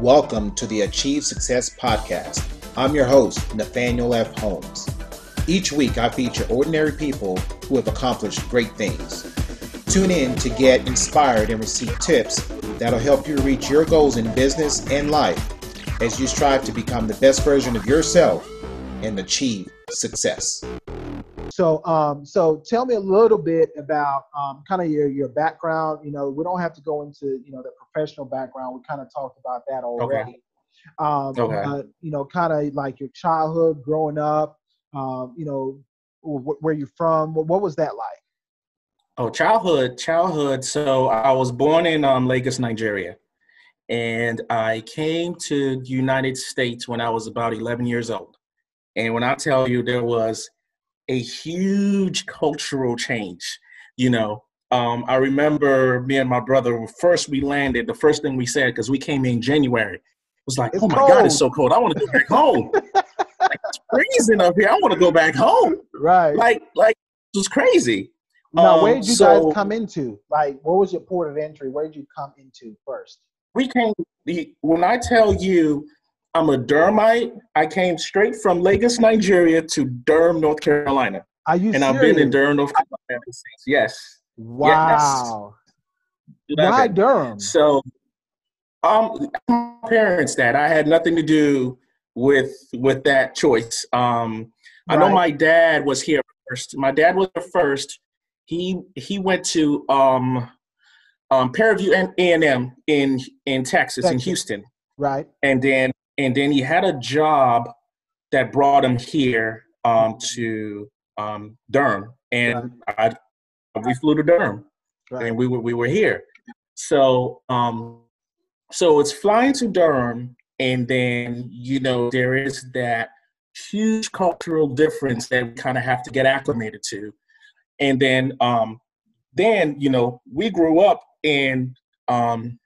Welcome to the Achieve Success Podcast. I'm your host, Nathaniel F. Holmes. Each week, I feature ordinary people who have accomplished great things. Tune in to get inspired and receive tips that'll help you reach your goals in business and life as you strive to become the best version of yourself and achieve success. So, um, so tell me a little bit about um, kind of your your background. You know, we don't have to go into you know the professional background. We kind of talked about that already. Okay. Um, okay. Uh, you know, kind of like your childhood, growing up. Um, you know, wh- where you're from. What was that like? Oh, childhood, childhood. So I was born in um, Lagos, Nigeria, and I came to the United States when I was about 11 years old. And when I tell you there was a huge cultural change, you know, um, I remember me and my brother first we landed. The first thing we said because we came in January was like, it's "Oh my cold. God, it's so cold! I want to go back home. like, it's freezing up here. I want to go back home." Right. Like, like it was crazy. Now, um, where did you so, guys come into? Like, what was your port of entry? Where did you come into first? We came. When I tell you, I'm a Durhamite. I came straight from Lagos, Nigeria, to Durham, North Carolina. Are you? And serious? I've been in Durham, North Carolina since. Yes. Wow. Yes. Why Durham? So, um, my parents that I had nothing to do with with that choice. Um, right. I know my dad was here first. My dad was here first he he went to um, um, Prairie A and M in in Texas, Texas, in Houston. Right. And then and then he had a job that brought him here um, to um, Durham, and right. I we flew to Durham, right. and we were we were here. So um, so it's flying to Durham, and then you know there is that huge cultural difference that we kind of have to get acclimated to and then um, then you know we grew up in um,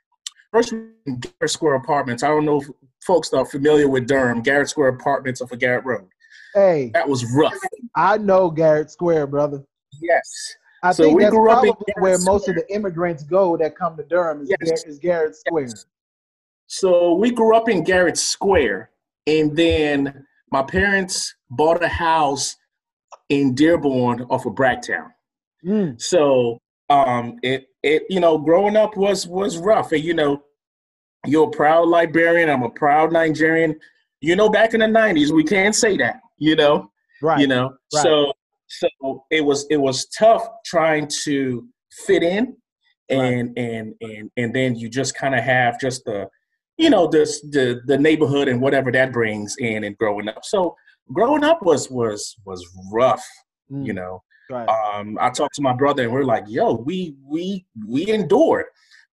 first Garrett Square Apartments. I don't know if folks are familiar with Durham. Garrett Square Apartments off of Garrett Road. Hey, that was rough. I know Garrett Square, brother. Yes. I so think that's probably where Square. most of the immigrants go that come to Durham is, yes. Garrett, is Garrett Square. Yes. So we grew up in Garrett Square, and then my parents bought a house in Dearborn off of Bragtown. Mm. So um, it it you know growing up was was rough, and you know you're a proud Liberian. I'm a proud Nigerian. You know, back in the '90s, we can't say that. You know, right? You know, right. so so it was it was tough trying to fit in, and right. and and and then you just kind of have just the you know this the the neighborhood and whatever that brings in and growing up. So growing up was was was rough, mm. you know. Right. Um, I talked to my brother and we're like, "Yo, we we we endured."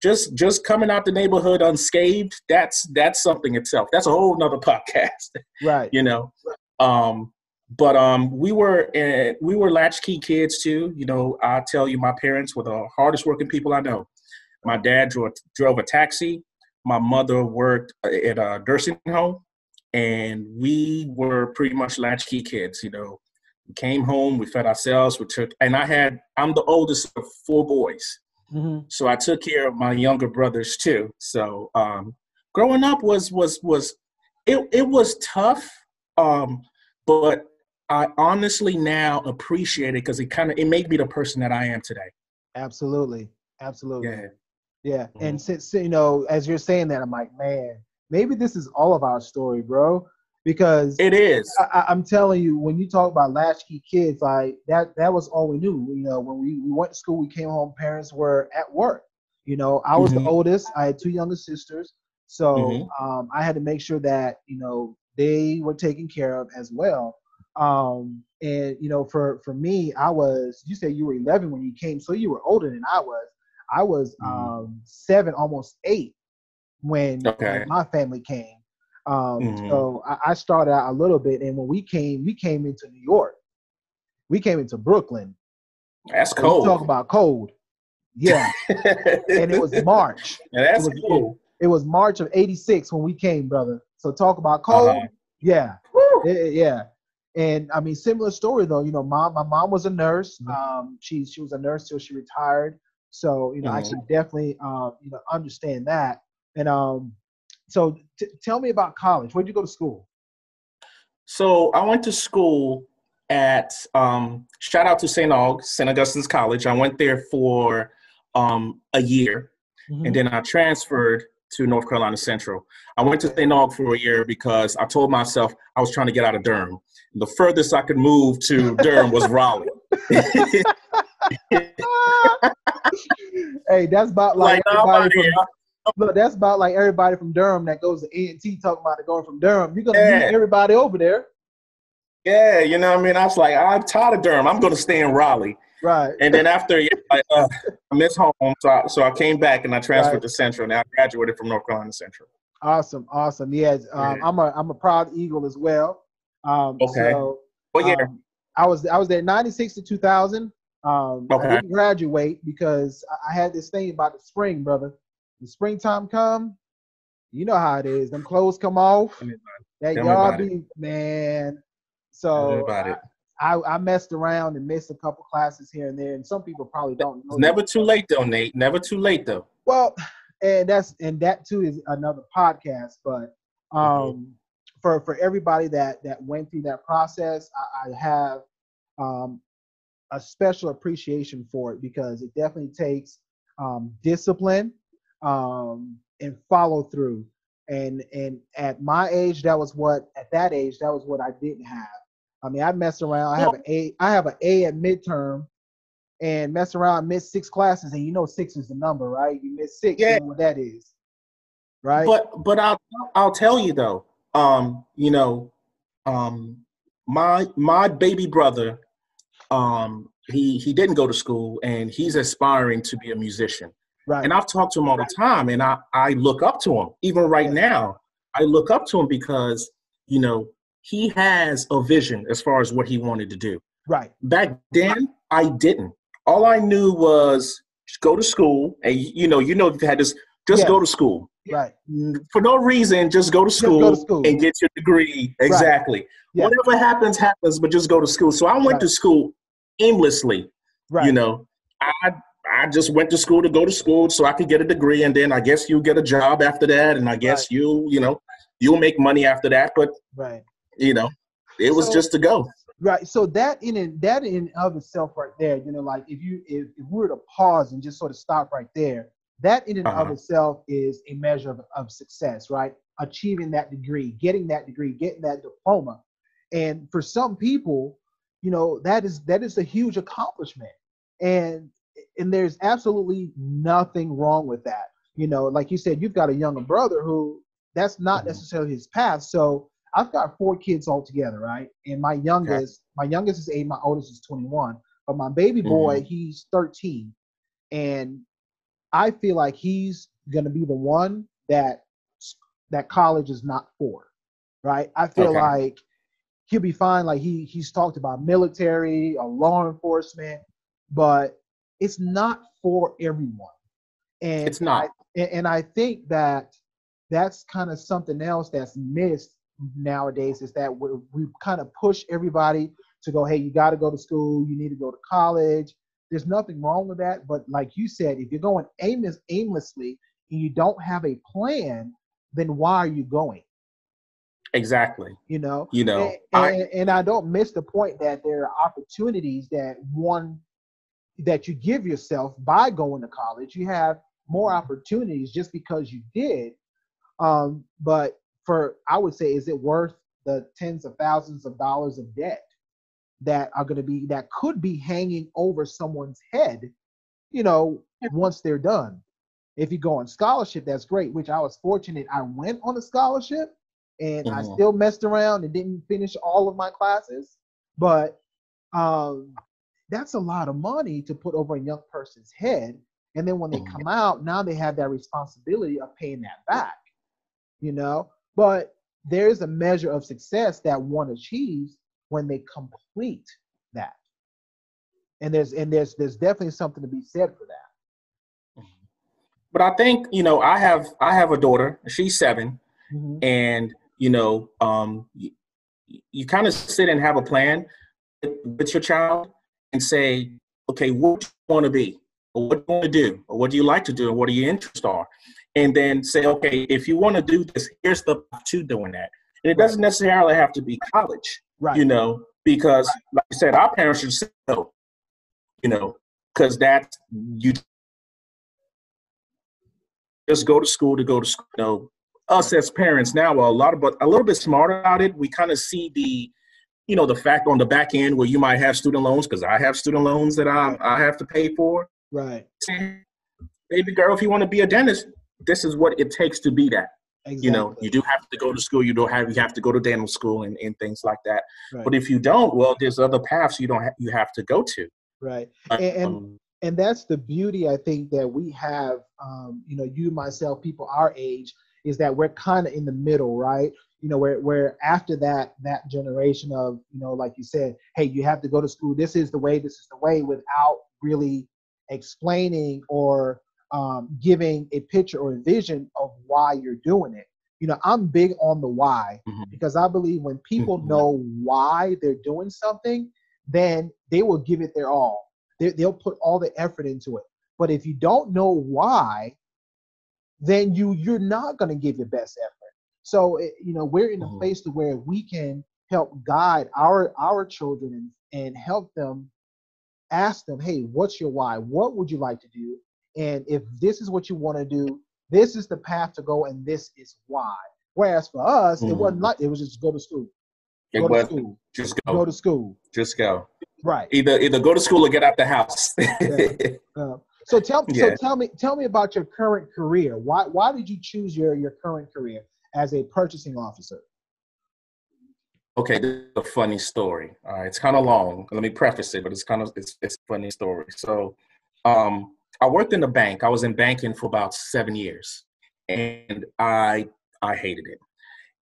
Just just coming out the neighborhood unscathed, that's that's something itself. That's a whole nother podcast. Right. you know. Um, but um, we were uh, we were latchkey kids too. You know, I tell you, my parents were the hardest working people I know. My dad drove, drove a taxi. My mother worked at a nursing home and we were pretty much latchkey kids. You know, came home, we fed ourselves, we took, and I had I'm the oldest of four boys, mm-hmm. so I took care of my younger brothers too. So um, growing up was was was it it was tough, um, but I honestly now appreciate it because it kind of it made me the person that I am today. Absolutely, absolutely. Yeah. Yeah, mm-hmm. and since you know, as you're saying that, I'm like, man, maybe this is all of our story, bro. Because it is. I, am telling you, when you talk about latchkey kids, like that, that was all we knew. You know, when we, we went to school, we came home, parents were at work. You know, I was mm-hmm. the oldest. I had two younger sisters, so mm-hmm. um, I had to make sure that you know they were taken care of as well. Um, and you know, for for me, I was. You said you were 11 when you came, so you were older than I was. I was mm-hmm. um, seven, almost eight when, okay. when my family came. Um, mm-hmm. So I, I, started out a little bit, and when we came, we came into New York. We came into Brooklyn. That's cold. Talk about cold. Yeah, and it was March. Yeah, that's it was, cool. It, it, was March of '86 when we came, brother. So talk about cold. Uh-huh. Yeah, it, yeah. And I mean, similar story though. You know, mom, my mom was a nurse. Mm-hmm. Um, she she was a nurse till she retired. So you know, mm-hmm. I can definitely uh, you know understand that. And um, so t- tell me about college. Where'd you go to school? So I went to school at um, shout out to St. Aug, St. Augustine's College. I went there for um, a year, mm-hmm. and then I transferred to North Carolina Central. I went to St. Aug for a year because I told myself I was trying to get out of Durham. The furthest I could move to Durham was Raleigh. hey, that's about like, like everybody from, look, that's about like everybody from Durham that goes to A and T talking about it going from Durham. You're gonna yeah. meet everybody over there. Yeah, you know what I mean? I was like, I'm tired of Durham. I'm going to stay in Raleigh. Right. And then after, yeah, I, uh, I miss home. So I, so I came back and I transferred right. to Central. Now I graduated from North Carolina Central. Awesome. Awesome. Yes. Um, yeah. I'm a, I'm a proud Eagle as well. Um, okay. So, what year? Um, I was, I was there 96 to 2000. Um, okay. I didn't graduate because I had this thing about the spring, brother. The springtime come, you know how it is. Them clothes come off. That y'all be, man, so I, I, I, messed around and missed a couple classes here and there, and some people probably don't know. It's never too late though, Nate. Never too late though. Well, and that's and that too is another podcast. But um, mm-hmm. for for everybody that that went through that process, I, I have um, a special appreciation for it because it definitely takes um, discipline um, and follow through. And and at my age, that was what at that age that was what I didn't have. I mean, I mess around. I have an A. I have an A at midterm, and mess around. Miss six classes, and you know six is the number, right? You miss six. Yeah. You know what that is, right? But but I'll I'll tell you though. Um, you know, um, my my baby brother, um, he he didn't go to school, and he's aspiring to be a musician. Right. And I've talked to him all the time, and I I look up to him. Even right yeah. now, I look up to him because you know he has a vision as far as what he wanted to do. Right. Back then, I didn't. All I knew was go to school, and you know, you know, you had this. Just yeah. go to school. Right. For no reason, just go to school, go to school. and get your degree. Exactly. Right. Yeah. Whatever happens, happens. But just go to school. So I went right. to school aimlessly. Right. You know, I I just went to school to go to school so I could get a degree, and then I guess you get a job after that, and I guess right. you, you know, you'll make money after that. But right you know, it was so, just to go. Right. So that in and that in of itself right there, you know, like if you if, if we were to pause and just sort of stop right there, that in and uh-huh. of itself is a measure of, of success, right? Achieving that degree, getting that degree, getting that diploma. And for some people, you know, that is that is a huge accomplishment. And and there's absolutely nothing wrong with that. You know, like you said, you've got a younger brother who that's not mm-hmm. necessarily his path. So I've got four kids altogether, right? And my youngest, okay. my youngest is eight, my oldest is 21. But my baby boy, mm-hmm. he's 13. And I feel like he's gonna be the one that that college is not for. Right? I feel okay. like he'll be fine. Like he he's talked about military or law enforcement, but it's not for everyone. And it's not. I, and I think that that's kind of something else that's missed nowadays is that we we kind of push everybody to go, hey, you got to go to school, you need to go to college. There's nothing wrong with that, but like you said, if you're going aimless, aimlessly and you don't have a plan, then why are you going? Exactly. You know. You know. And, I, and, and I don't miss the point that there are opportunities that one that you give yourself by going to college. You have more opportunities just because you did. Um, but for I would say, is it worth the tens of thousands of dollars of debt that are going to be that could be hanging over someone's head, you know, once they're done. If you go on scholarship, that's great. Which I was fortunate. I went on a scholarship, and mm-hmm. I still messed around and didn't finish all of my classes. But um, that's a lot of money to put over a young person's head. And then when they mm-hmm. come out, now they have that responsibility of paying that back. You know, but there's a measure of success that one achieves when they complete that. And there's and there's there's definitely something to be said for that. But I think, you know, I have I have a daughter, she's 7 mm-hmm. and you know, um you, you kind of sit and have a plan with your child and say, okay, what do you want to be? Or what do you want to do? Or what do you like to do? And what are your interests are? and then say, okay, if you want to do this, here's the to doing that. And it doesn't necessarily have to be college, Right. you know, because like I said, our parents should say no, you know, because that's you just go to school to go to school. You know, us as parents now are a lot of but a little bit smarter about it. We kind of see the, you know, the fact on the back end where you might have student loans because I have student loans that I I have to pay for. Right. Baby girl, if you want to be a dentist, this is what it takes to be that. Exactly. You know, you do have to go to school. You don't have you have to go to dental school and, and things like that. Right. But if you don't, well, there's other paths you don't ha- you have to go to. right. And, and Um, and that's the beauty I think that we have. Um, you know, you, myself, people our age, is that we're kind of in the middle, right? You know, where where after that that generation of you know, like you said, hey, you have to go to school. This is the way. This is the way, without really explaining or um, giving a picture or a vision of why you're doing it. You know, I'm big on the why Mhm. because I believe when people Mhm. know why they're doing something, then they will give it their all. They, they'll put all the effort into it. But if you don't know why, then you you're not going to give your best effort. So it, you know we're in a Mhm. place to where we can help guide our our children and, and help them ask them, hey, what's your why? What would you like to do? And if this is what you want to do, this is the path to go, and this is why. Whereas for us, it wasn't Mhm. like it was just go to school, it go to was school, just go go, to school. just go. Right. Either either go to school or get out the house. Uh, so tell Yeah. so tell me tell me about your current career. Why why did you choose your your current career as a purchasing officer? okay, this is a funny story. Right, it's kind of long. Let me preface it, but it's kind of it's it's a funny story. So, um, I worked in the bank. I was in banking for about seven years, and I I hated it.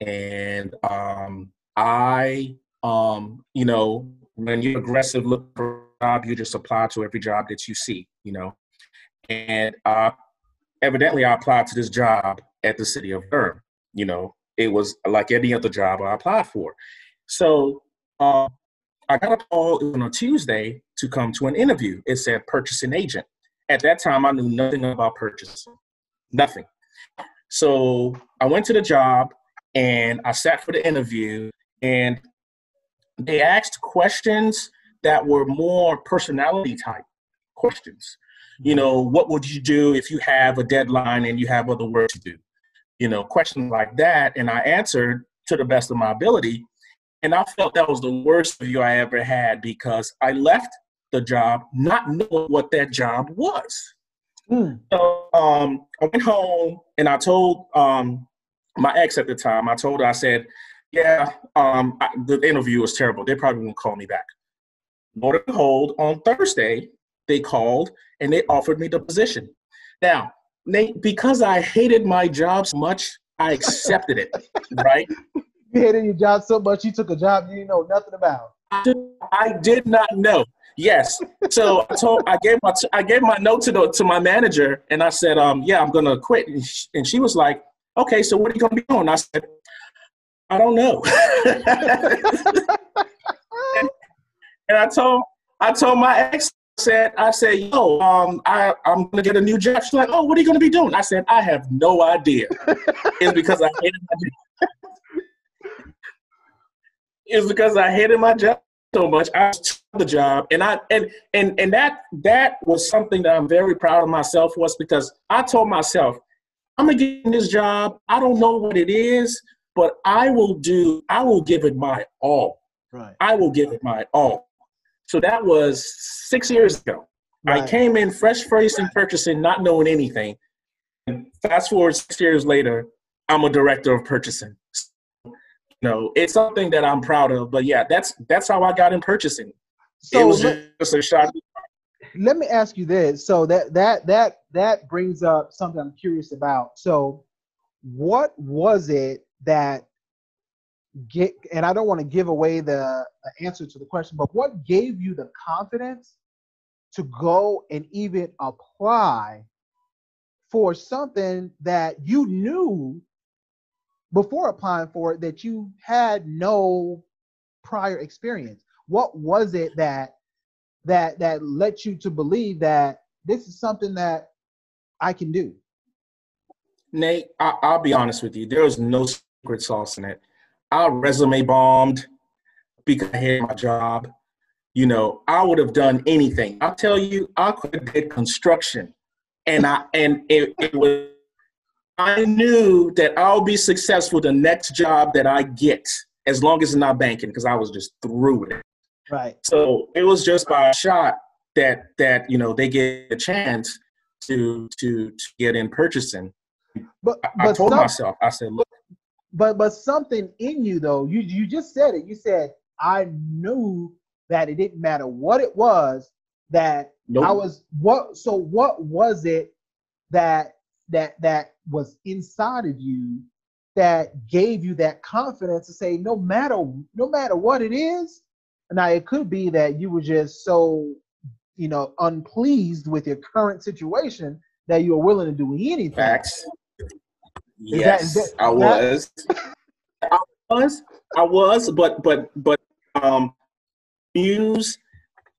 And um, I um, you know, when you're aggressive looking for a job, you just apply to every job that you see. You know, and uh, evidently I applied to this job at the city of Durham. You know, it was like any other job I applied for. So uh, I got a call on a Tuesday to come to an interview. It said purchasing agent. At that time, I knew nothing about purchasing, nothing. So I went to the job and I sat for the interview, and they asked questions that were more personality type questions. You know, what would you do if you have a deadline and you have other work to do? You know, questions like that. And I answered to the best of my ability. And I felt that was the worst review I ever had because I left the job not knowing what that job was. Hmm. So um, I went home and I told um, my ex at the time, I told her, I said, yeah, um, I, the interview was terrible. They probably won't call me back. Lo and behold, on Thursday, they called and they offered me the position. Now, Nate, because I hated my job so much, I accepted it, right? You hated your job so much you took a job you didn't know nothing about. I did, not know. Yes. So I told I gave my I gave my note to the to my manager and I said, um, yeah, I'm gonna quit. And she, and she was like, okay, so what are you gonna be doing? I said, I don't know. and I told I told my ex said I said, yo, um, I I'm gonna get a new job. She's like, oh, what are you gonna be doing? I said, I have no idea. it's because I hated my job. it's because I hated my job so much. I took the job, and I and and and that that was something that I'm very proud of myself was because I told myself, I'm gonna get this job. I don't know what it is, but I will do. I will give it my all. Right. I will give it my all. So that was six years ago. I came in fresh faced and purchasing, not knowing anything. And fast forward six years later, I'm a director of purchasing. You know, it's something that I'm proud of. But yeah, that's that's how I got in purchasing. So it was let, just a shot. let me ask you this. So that that that that brings up something I'm curious about. So what was it that get and I don't want to give away the, the answer to the question, but what gave you the confidence to go and even apply for something that you knew before applying for it that you had no prior experience? What was it that that that led you to believe that this is something that I can do? Nate, I, will be honest with you. There was no secret sauce in it. I resume bombed because I had my job. You know, I would have done anything. I'll tell you, I could have did construction, and I and it, it was. I knew that I'll be successful the next job that I get, as long as it's not banking, because I was just through it. Right. So it was just by a shot that that you know they get a chance to to to get in purchasing. But, I, but I told some, myself, I said, look. But but something in you though, you you just said it. You said I knew that it didn't matter what it was that nope. I was what so what was it that that that was inside of you that gave you that confidence to say no matter no matter what it is now it could be that you were just so you know unpleased with your current situation that you were willing to do anything Facts. Yes that, that, I was I was I was but but but um muse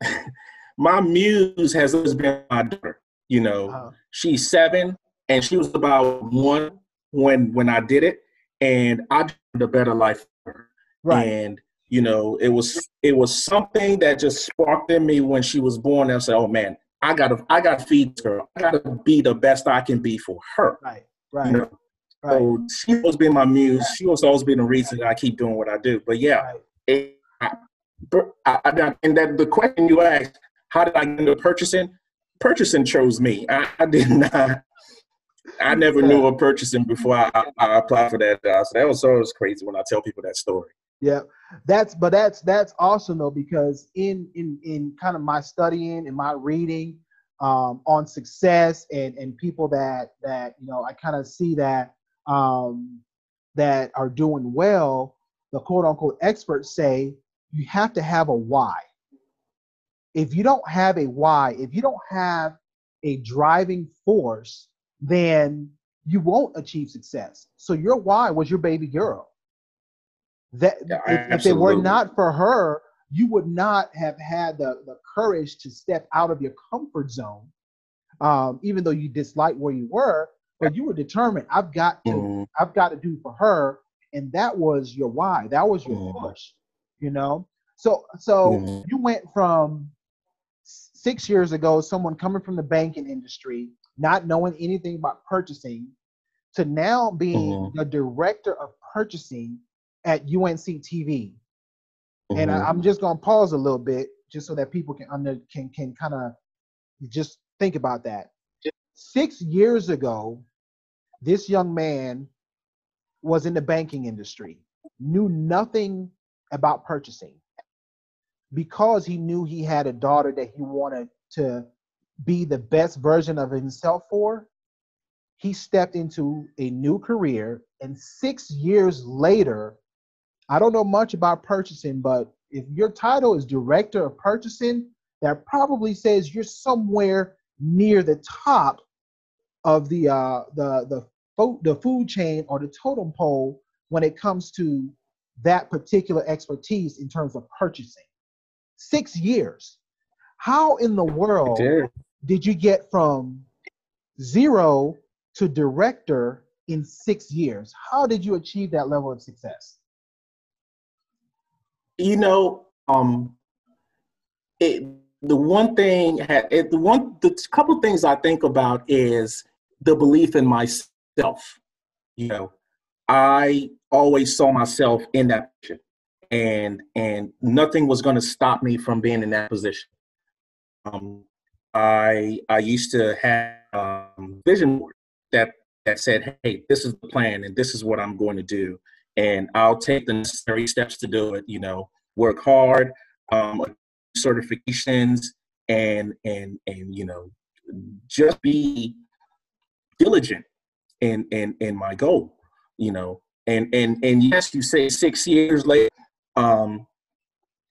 my muse has always been my daughter you know uh-huh. she's seven and she was about one when when I did it, and I did a better life for her. Right. And you know, it was it was something that just sparked in me when she was born. And I said, "Oh man, I gotta I gotta feed her. I gotta be the best I can be for her." Right. Right. You know? Right. So she always been my muse. She was always been the reason I keep doing what I do. But yeah, right. I, I, and that the question you asked, how did I get into purchasing? Purchasing chose me. I, I did not. I never knew of purchasing before I, I, applied for that job. So that was always crazy when I tell people that story. Yeah, that's but that's that's awesome though because in in in kind of my studying and my reading um, on success and and people that that you know I kind of see that um, that are doing well. The quote unquote experts say you have to have a why. If you don't have a why, if you don't have a driving force then you won't achieve success. So your why was your baby girl. That yeah, if, if it were not for her, you would not have had the, the courage to step out of your comfort zone. Um, even though you disliked where you were, but you were determined, I've got to, mm-hmm. I've got to do for her. And that was your why. That was your mm-hmm. push, you know? So so mm-hmm. you went from six years ago, someone coming from the banking industry not knowing anything about purchasing, to now being mm-hmm. the director of purchasing at UNC TV. Mm-hmm. And I, am just gonna pause a little bit just so that people can under can can kind of just think about that. Six years ago, this young man was in the banking industry, knew nothing about purchasing because he knew he had a daughter that he wanted to be the best version of himself for, he stepped into a new career. And six years later, I don't know much about purchasing, but if your title is director of purchasing, that probably says you're somewhere near the top of the uh, the the fo- the food chain or the totem pole when it comes to that particular expertise in terms of purchasing. Six years. How in the world did you get from zero to director in six years? How did you achieve that level of success? You know, um, it, the one thing, it, the one, the couple things I think about is the belief in myself. You know, I always saw myself in that position, and and nothing was going to stop me from being in that position. Um, I I used to have um, vision board that that said, "Hey, this is the plan, and this is what I'm going to do, and I'll take the necessary steps to do it." You know, work hard, um, certifications, and and and you know, just be diligent in in in my goal. You know, and and and yes, you say six years later, um,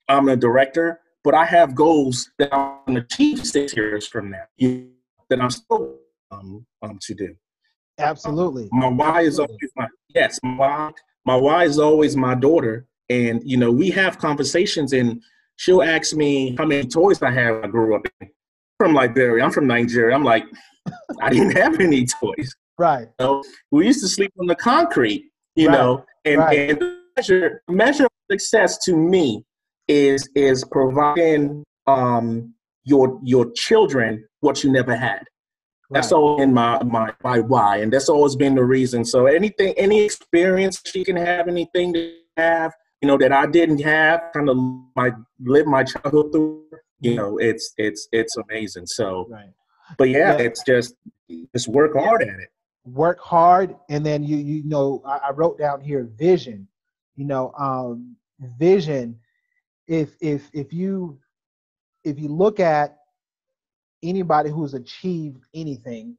I'm a director but I have goals that I want to achieve six years from now that I'm still um, um to do. Absolutely. Um, my why is always my yes. My why, my why is always my daughter, and you know we have conversations, and she'll ask me how many toys I have. I grew up in. From Liberia. I'm from Nigeria. I'm like, I didn't have any toys. Right. You know, we used to sleep on the concrete, you right. know, and, right. and measure measure of success to me is is providing um your your children what you never had. Right. That's all in my, my my why, and that's always been the reason. So anything, any experience she can have, anything to have, you know, that I didn't have, kind of like live my childhood through. You know, it's it's it's amazing. So, right. but yeah, yeah, it's just just work hard at it. Work hard, and then you you know, I, I wrote down here vision. You know, um, vision. If if if you if you look at anybody who's achieved anything,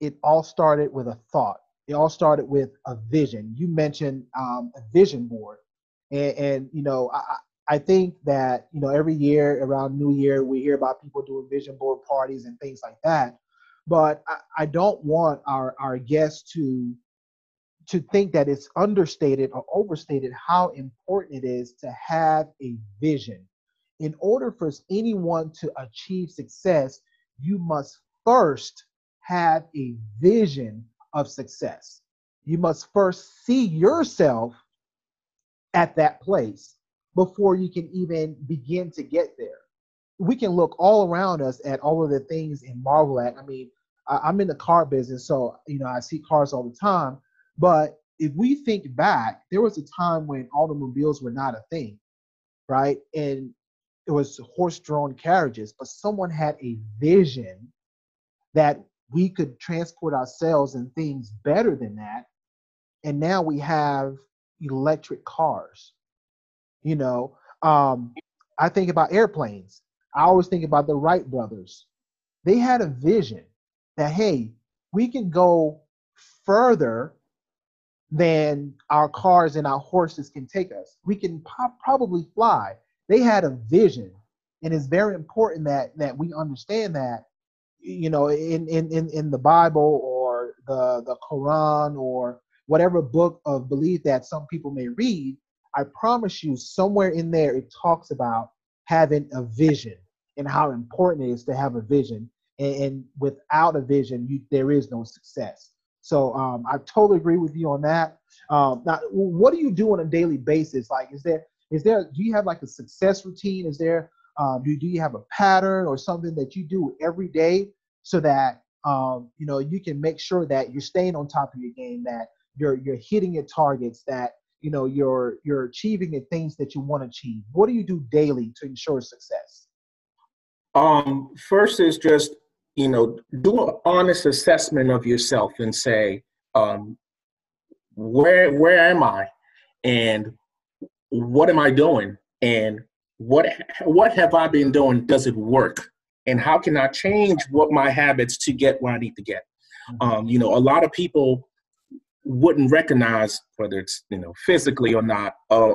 it all started with a thought. It all started with a vision. You mentioned um, a vision board, and, and you know I, I think that you know every year around New Year we hear about people doing vision board parties and things like that. But I, I don't want our our guests to to think that it's understated or overstated how important it is to have a vision. In order for anyone to achieve success, you must first have a vision of success. You must first see yourself at that place before you can even begin to get there. We can look all around us at all of the things and marvel at. I mean, I'm in the car business, so you know I see cars all the time. But if we think back, there was a time when automobiles were not a thing, right? And it was horse-drawn carriages, but someone had a vision that we could transport ourselves and things better than that. And now we have electric cars. You know, um, I think about airplanes. I always think about the Wright brothers. They had a vision that, hey, we can go further than our cars and our horses can take us. We can po- probably fly they had a vision and it's very important that that we understand that you know in in in, in the bible or the the quran or whatever book of belief that some people may read i promise you somewhere in there it talks about having a vision and how important it is to have a vision. And, and without a vision you, there is no success. So um, i totally agree with you on that. Um, now what do you do on a daily basis? Like is there is there do you have like a success routine? Is there um, do, do you have a pattern or something that you do every day so that um, you know you can make sure that you're staying on top of your game that you're you're hitting your targets that you know you're you're achieving the things that you want to achieve what do you do daily to ensure success um first is just you know do an honest assessment of yourself and say um where where am i and what am I doing? And what what have I been doing? Does it work? And how can I change what my habits to get where I need to get? Mm-hmm. Um, you know, a lot of people wouldn't recognize whether it's you know physically or not uh,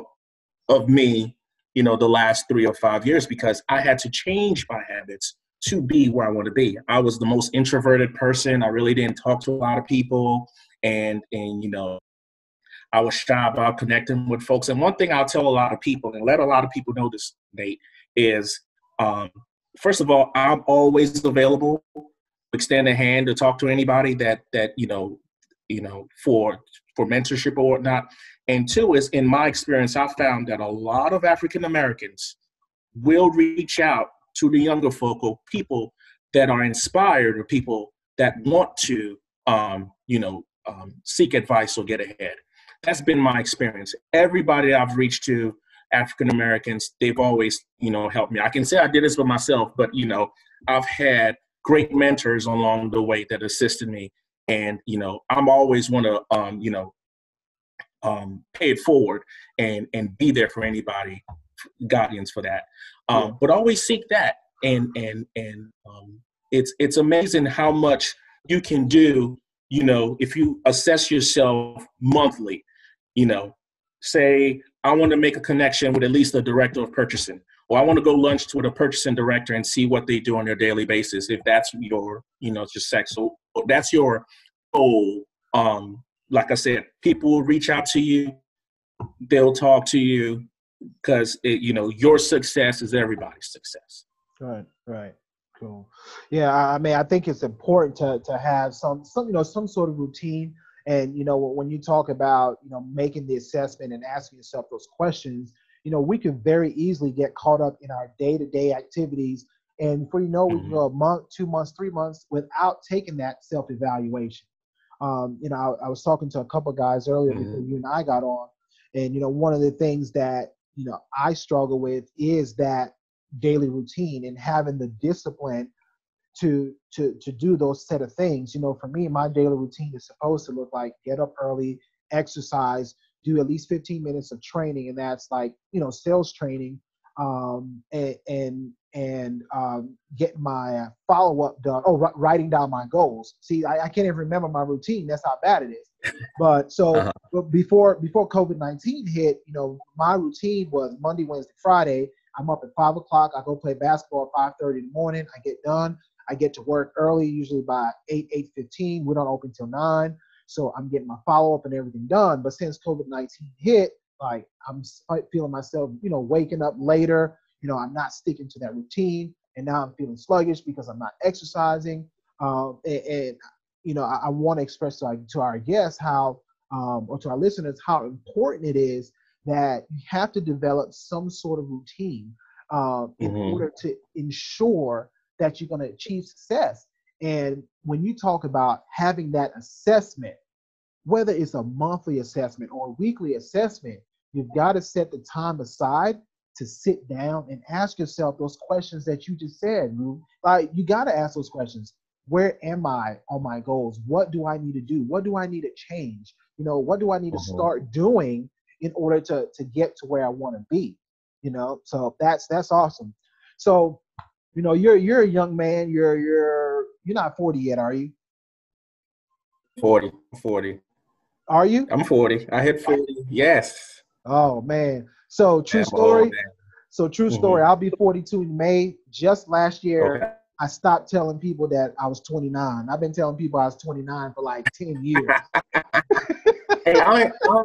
of me, you know, the last three or five years because I had to change my habits to be where I want to be. I was the most introverted person. I really didn't talk to a lot of people, and and you know, I was shy about connecting with folks. And one thing I'll tell a lot of people and let a lot of people know this, Nate, is um, first of all, I'm always available to extend a hand to talk to anybody that that you know, you know, for for mentorship or whatnot. And two is in my experience, I found that a lot of African Americans will reach out to the younger folk or people that are inspired or people that want to um, you know um, seek advice or get ahead that's been my experience. Everybody I've reached to, African Americans, they've always, you know, helped me. I can say I did this for myself, but you know, I've had great mentors along the way that assisted me, and you know, I'm always want to, um, you know, um, pay it forward and and be there for anybody, guardians for that. Um, yeah. But always seek that, and and and um, it's it's amazing how much you can do. You know, if you assess yourself monthly you know, say I want to make a connection with at least the director of purchasing, or I want to go lunch with a purchasing director and see what they do on their daily basis. If that's your, you know, just sex, so that's your goal. Um, like I said, people will reach out to you, they'll talk to you because you know your success is everybody's success. Right, right, Cool. Yeah, I mean, I think it's important to to have some some you know some sort of routine. And you know, when you talk about you know making the assessment and asking yourself those questions, you know, we can very easily get caught up in our day to day activities, and before you know, we can mm-hmm. go a month, two months, three months without taking that self evaluation. Um, you know, I, I, was talking to a couple guys earlier mm-hmm. before you and I got on, and you know, one of the things that you know I struggle with is that daily routine and having the discipline to to to do those set of things. You know, for me, my daily routine is supposed to look like get up early, exercise, do at least 15 minutes of training, and that's like you know sales training, um, and and and um, get my follow up done. Oh, writing down my goals. See, I, I, can't even remember my routine. That's how bad it is. But so uh-huh. but before before COVID 19 hit, you know, my routine was Monday, Wednesday, Friday. I'm up at five o'clock. I go play basketball at five thirty in the morning. I get done. I get to work early, usually by eight eight fifteen. We don't open till nine, so I'm getting my follow up and everything done. But since COVID nineteen hit, like I'm feeling myself, you know, waking up later. You know, I'm not sticking to that routine, and now I'm feeling sluggish because I'm not exercising. Um, and, and, you know, I, I want to express to our, to our guests how, um, or to our listeners, how important it is that you have to develop some sort of routine um, in mm-hmm. order to ensure that you're going to achieve success. And when you talk about having that assessment, whether it's a monthly assessment or a weekly assessment, you've got to set the time aside to sit down and ask yourself those questions that you just said. Like you got to ask those questions. Where am I on my goals? What do I need to do? What do I need to change? You know, what do I need to mm-hmm. start doing in order to to get to where I want to be. You know, so that's that's awesome. So, you know, you're you're a young man. You're you're you're not 40 yet, are you? 40, 40. Are you? I'm 40. I hit 40. Yes. Oh man. So true story. so true mm-hmm. story. I'll be 42 in May. Just last year, okay. I stopped telling people that I was 29. I've been telling people I was 29 for like 10 years. hey, I, I,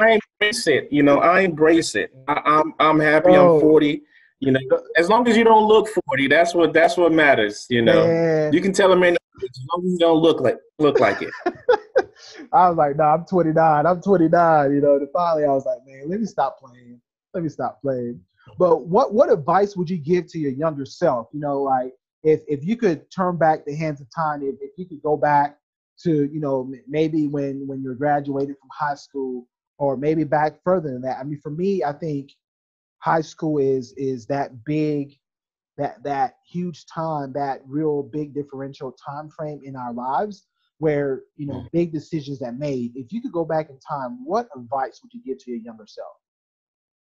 I embrace it. You know, I embrace it. I, am I'm, I'm happy. I'm 40. You know, as long as you don't look 40, that's what that's what matters. You know, Man. you can tell a man as long as you don't look like look like it. I was like, no, nah, I'm 29. I'm 29. You know, and finally I was like, man, let me stop playing. Let me stop playing. But what what advice would you give to your younger self? You know, like if if you could turn back the hands of time, if, if you could go back to, you know, maybe when when you're graduated from high school or maybe back further than that. I mean, for me, I think high school is is that big, that that huge time, that real big differential time frame in our lives where you know big decisions that made. If you could go back in time, what advice would you give to your younger self?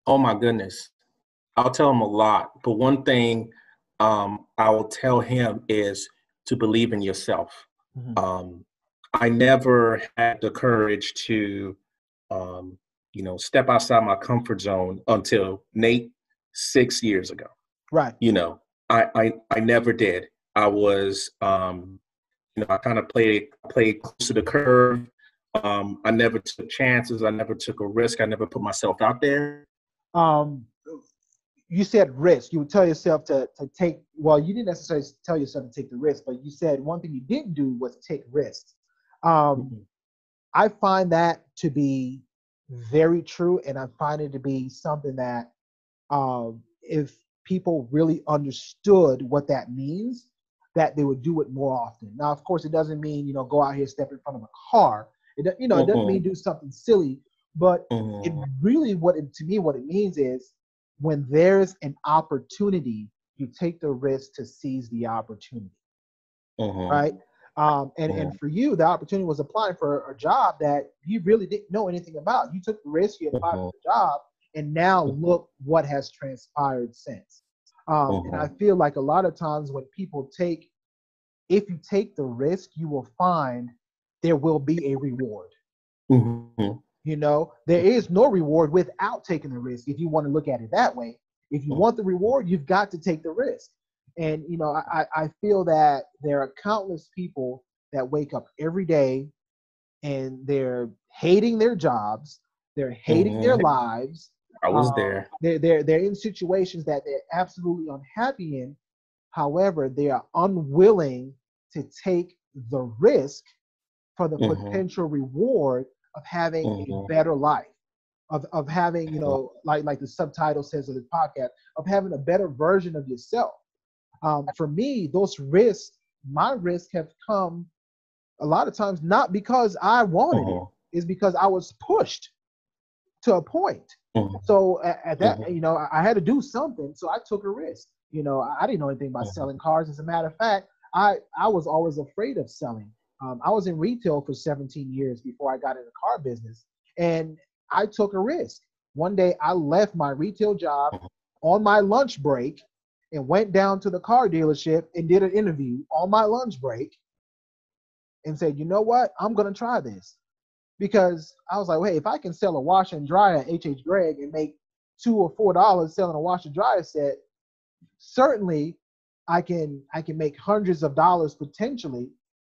Oh my goodness, I'll tell him a lot. But one thing um, I will tell him is to believe in yourself. Mm-hmm. Um, I never had the courage to um, you know, step outside my comfort zone until Nate six years ago. Right. You know, I I, I never did. I was um, you know, I kind of played played close to the curve. Um, I never took chances. I never took a risk. I never put myself out there. Um, you said risk. You would tell yourself to to take. Well, you didn't necessarily tell yourself to take the risk, but you said one thing you didn't do was take risks. Um, mm-hmm. I find that to be very true, and I find it to be something that um, if people really understood what that means, that they would do it more often. Now, of course, it doesn't mean you know go out here step in front of a car. It you know it doesn't mean mm-hmm. do something silly, but it mm-hmm. really what it, to me what it means is when there's an opportunity, you take the risk to seize the opportunity. Mm-hmm. Right? Um, and, and for you, the opportunity was applying for a job that you really didn't know anything about. You took the risk, you applied for the job, and now look what has transpired since. Um, and I feel like a lot of times when people take, if you take the risk, you will find there will be a reward. Mm-hmm. You know, there is no reward without taking the risk. If you want to look at it that way, if you want the reward, you've got to take the risk. And you know, I, I feel that there are countless people that wake up every day and they're hating their jobs, they're hating mm-hmm. their lives. I was um, there. They're, they're they're in situations that they're absolutely unhappy in, However, they are unwilling to take the risk for the Mhm. potential reward of having a Mhm. better life, of, of having, you know, like like the subtitle says of the podcast, of having a better version of yourself. Um, for me, those risks, my risks have come a lot of times not because I wanted it, Mhm. is because I was pushed to a point. Mhm. So at, at that, Mhm. you know, I, I had to do something. So I took a risk. You know, I, I didn't know anything about Mhm. selling cars. As a matter of fact, I I was always afraid of selling. Um, I was in retail for 17 years before I got in the car business, and I took a risk. One day, I left my retail job Mhm. on my lunch break and went down to the car dealership and did an interview on my lunch break and said, you know what, I'm gonna try this because I was like, hey, if I can sell a washer and dryer at HH Gregg and make two or four dollars selling a washer dryer set, certainly I can I can make hundreds of dollars potentially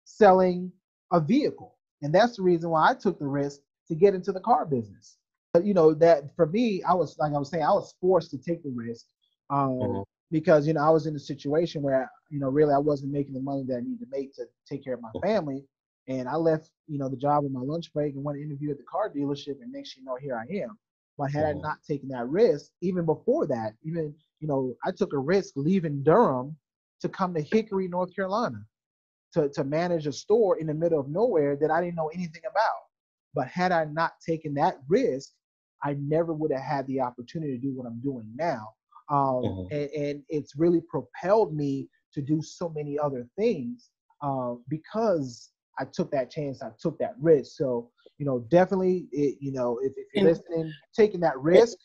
selling a vehicle, and that's the reason why I took the risk to get into the car business. But you know that for me, I was like I was saying, I was forced to take the risk um, Mhm. Because you know I was in a situation where you know really I wasn't making the money that I needed to make to take care of my family, and I left you know the job on my lunch break and went to interview at the car dealership, and next you know here I am. But had I not taken that risk, even before that, even you know I took a risk leaving Durham to come to Hickory, North Carolina, to to manage a store in the middle of nowhere that I didn't know anything about. But had I not taken that risk, I never would have had the opportunity to do what I'm doing now. Um, Mhm. and, and it's really propelled me to do so many other things uh, because I took that chance, I took that risk. So, you know, definitely, it, you know, if, if you're listening, taking that risk,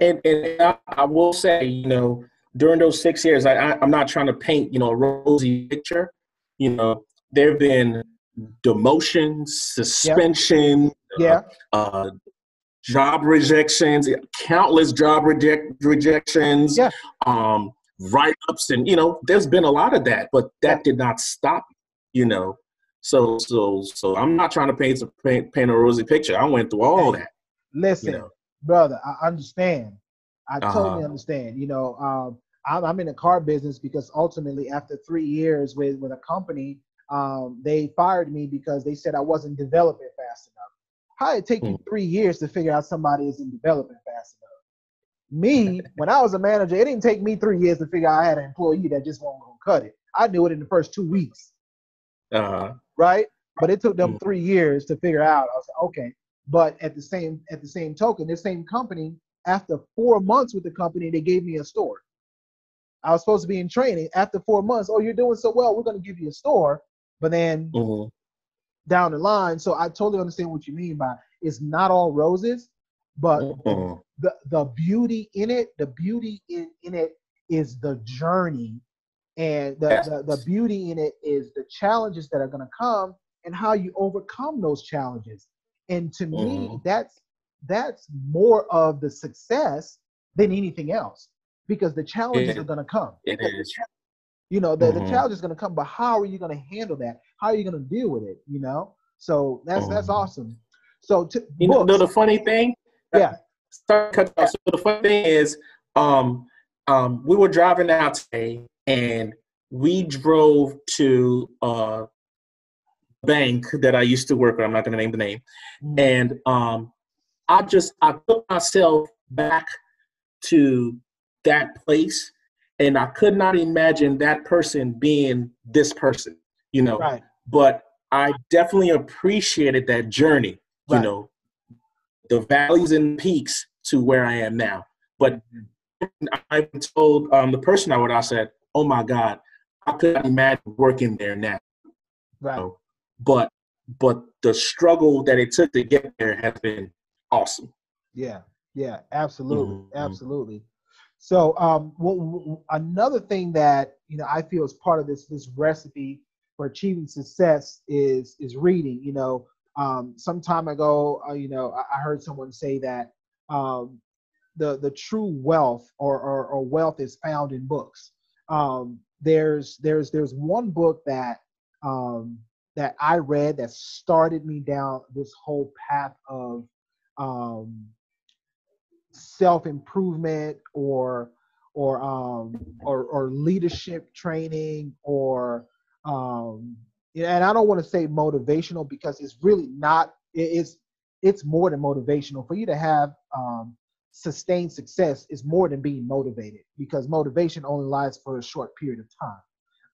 And, and I, I will say, you know, during those six years, I, I, I'm not trying to paint, you know, a rosy picture. You know, there have been demotions, suspension, yeah, uh, job rejections, countless job reject, rejections, Yeah. um, write ups, and you know, there's been a lot of that, but that did not stop. You know, so so so I'm not trying to paint a paint, paint a rosy picture. I went through all that. listen, You know. brother, I understand. I totally Uh-huh. understand. You know, um, I'm, I'm in the car business because ultimately, after three years with with a company, um, they fired me because they said I wasn't developing fast enough. How it take you Hmm. three years to figure out somebody isn't developing fast enough? Me, when I was a manager, it didn't take me three years to figure out I had an employee that just wasn't gonna cut it. I knew it in the first two weeks Uh, right? But it took them Mm. three years to figure out. I was like, okay. But at the same at the same token, this same company, after four months with the company, they gave me a store. I was supposed to be in training. After four months, oh, you're doing so well, we're gonna give you a store. But then mhm. Down the line, so I totally understand what you mean by it's not all roses, but Mhm. the the beauty in it, the beauty in, in it is the journey. And the, Yes. the, the beauty in it is the challenges that are gonna come and how you overcome those challenges. And to me, Mhm. that's that's more of the success than anything else. Because the challenges It- are gonna come. It is. You know, the, the Mhm. challenge is gonna come, but how are you gonna handle that? How are you gonna deal with it? You know? So that's that's Mhm. awesome. So to You know, the funny thing, yeah. To cut off. So the funny thing is, um, um, we were driving out today, and we drove to a bank that I used to work with. I'm not going to name the name, Mhm. and um, I just I took myself back to that place, and I could not imagine that person being this person. You know, Right. but I definitely appreciated that journey. You know, the valleys and peaks to where I am now. But I told um, the person I would, I said, "Oh my God, I couldn't imagine working there now." Right. But but the struggle that it took to get there has been awesome. Yeah, yeah, absolutely, Mhm. absolutely. So, um, w- w- another thing that you know I feel is part of this this recipe for achieving success is is reading. You know, um, some time ago, uh, you know, I, I heard someone say that um, the the true wealth or, or or wealth is found in books. Um, there's there's there's one book that um, that I read that started me down this whole path of um, self improvement or or um, or, or leadership training or um, and I don't want to say motivational because it's really not. It's it's more than motivational for you to have um, sustained success is more than being motivated because motivation only lasts for a short period of time.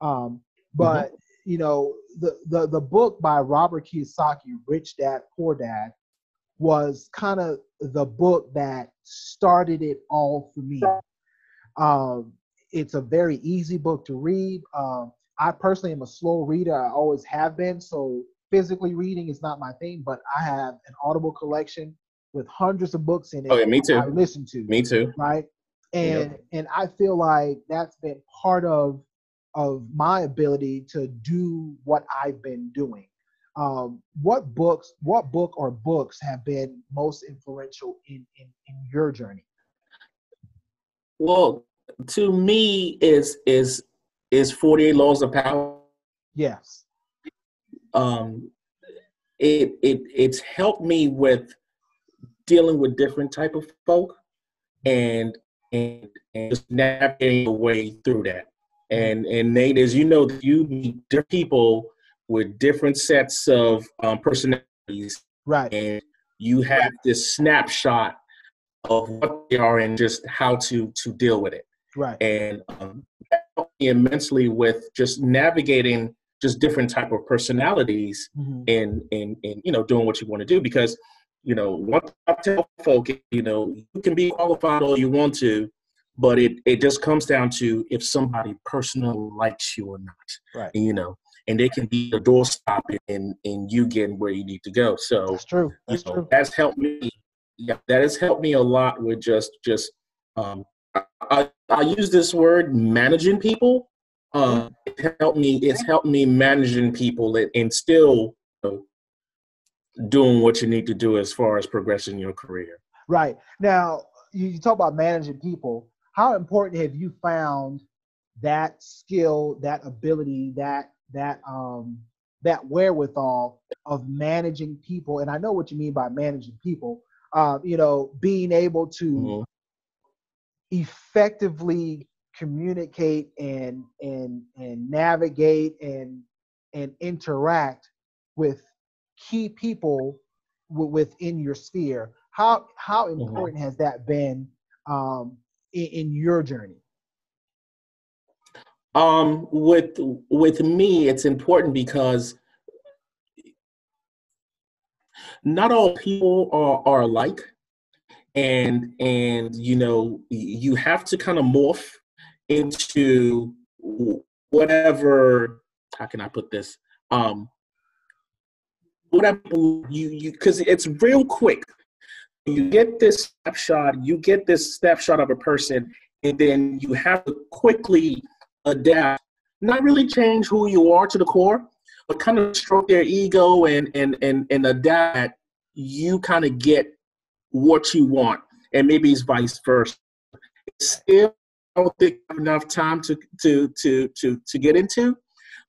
Um, but mm-hmm. you know the, the the book by Robert Kiyosaki, Rich Dad Poor Dad, was kind of the book that started it all for me. Um, it's a very easy book to read. Um, I personally am a slow reader. I always have been. So physically reading is not my thing, but I have an Audible collection with hundreds of books in it. Oh yeah, me too. I listen to. Me too. Right. And yep. and I feel like that's been part of of my ability to do what I've been doing. Um, what books, what book or books have been most influential in, in, in your journey? Well, to me is is is 48 laws of power. Yes. Um it it it's helped me with dealing with different type of folk and and, and just navigating the way through that. And and Nate, as you know, you meet different people with different sets of um, personalities, right? And you have this snapshot of what they are and just how to to deal with it, right? And um, immensely with just navigating just different type of personalities mm-hmm. and and and you know doing what you want to do because you know what I tell folk you know you can be qualified all you want to but it it just comes down to if somebody personally likes you or not right and, you know and they can be a doorstop in in you getting where you need to go. So that's true. that's you know, true. that's helped me. Yeah that has helped me a lot with just just um I, I use this word managing people. Uh, it helped me it's helped me managing people and, and still you know, doing what you need to do as far as progressing your career. Right. Now you talk about managing people. How important have you found that skill, that ability, that that um that wherewithal of managing people? And I know what you mean by managing people. Uh, you know, being able to mm-hmm. effectively communicate and and and navigate and and interact with key people w- within your sphere how how mm-hmm. important mm-hmm. has that been um, in, in your journey? Um, with with me, it's important because not all people are, are alike, and and you know you have to kind of morph into whatever. How can I put this? Um, whatever you you because it's real quick you get this snapshot, you get this snapshot of a person, and then you have to quickly adapt, not really change who you are to the core, but kind of stroke their ego and and and, and adapt. You kind of get what you want, and maybe it's vice versa. Still, I don't think enough time to to to to to get into,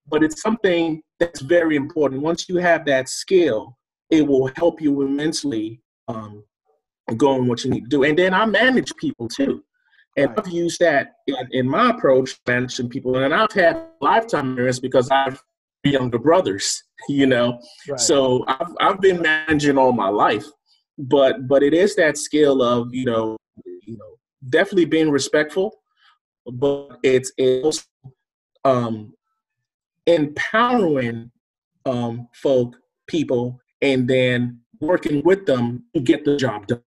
but it's something that's very important. Once you have that skill, it will help you immensely um, going what you need to do. And then I manage people too. And right. I've used that in, in, my approach, managing people. And I've had lifetime experience because I've younger brothers, you know. Right. So I've I've been managing all my life. But but it is that skill of, you know, you know, definitely being respectful, but it's it's um empowering um folk people and then working with them to get the job done.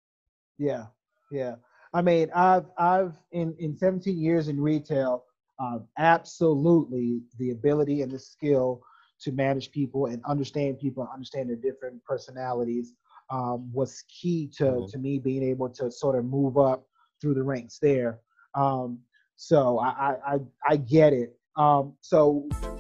Yeah, yeah. I mean, I've I've in in 17 years in retail, uh, absolutely the ability and the skill to manage people and understand people and understand their different personalities um, was key to mm-hmm. to me being able to sort of move up through the ranks there. Um, so I, I I I get it. Um, so I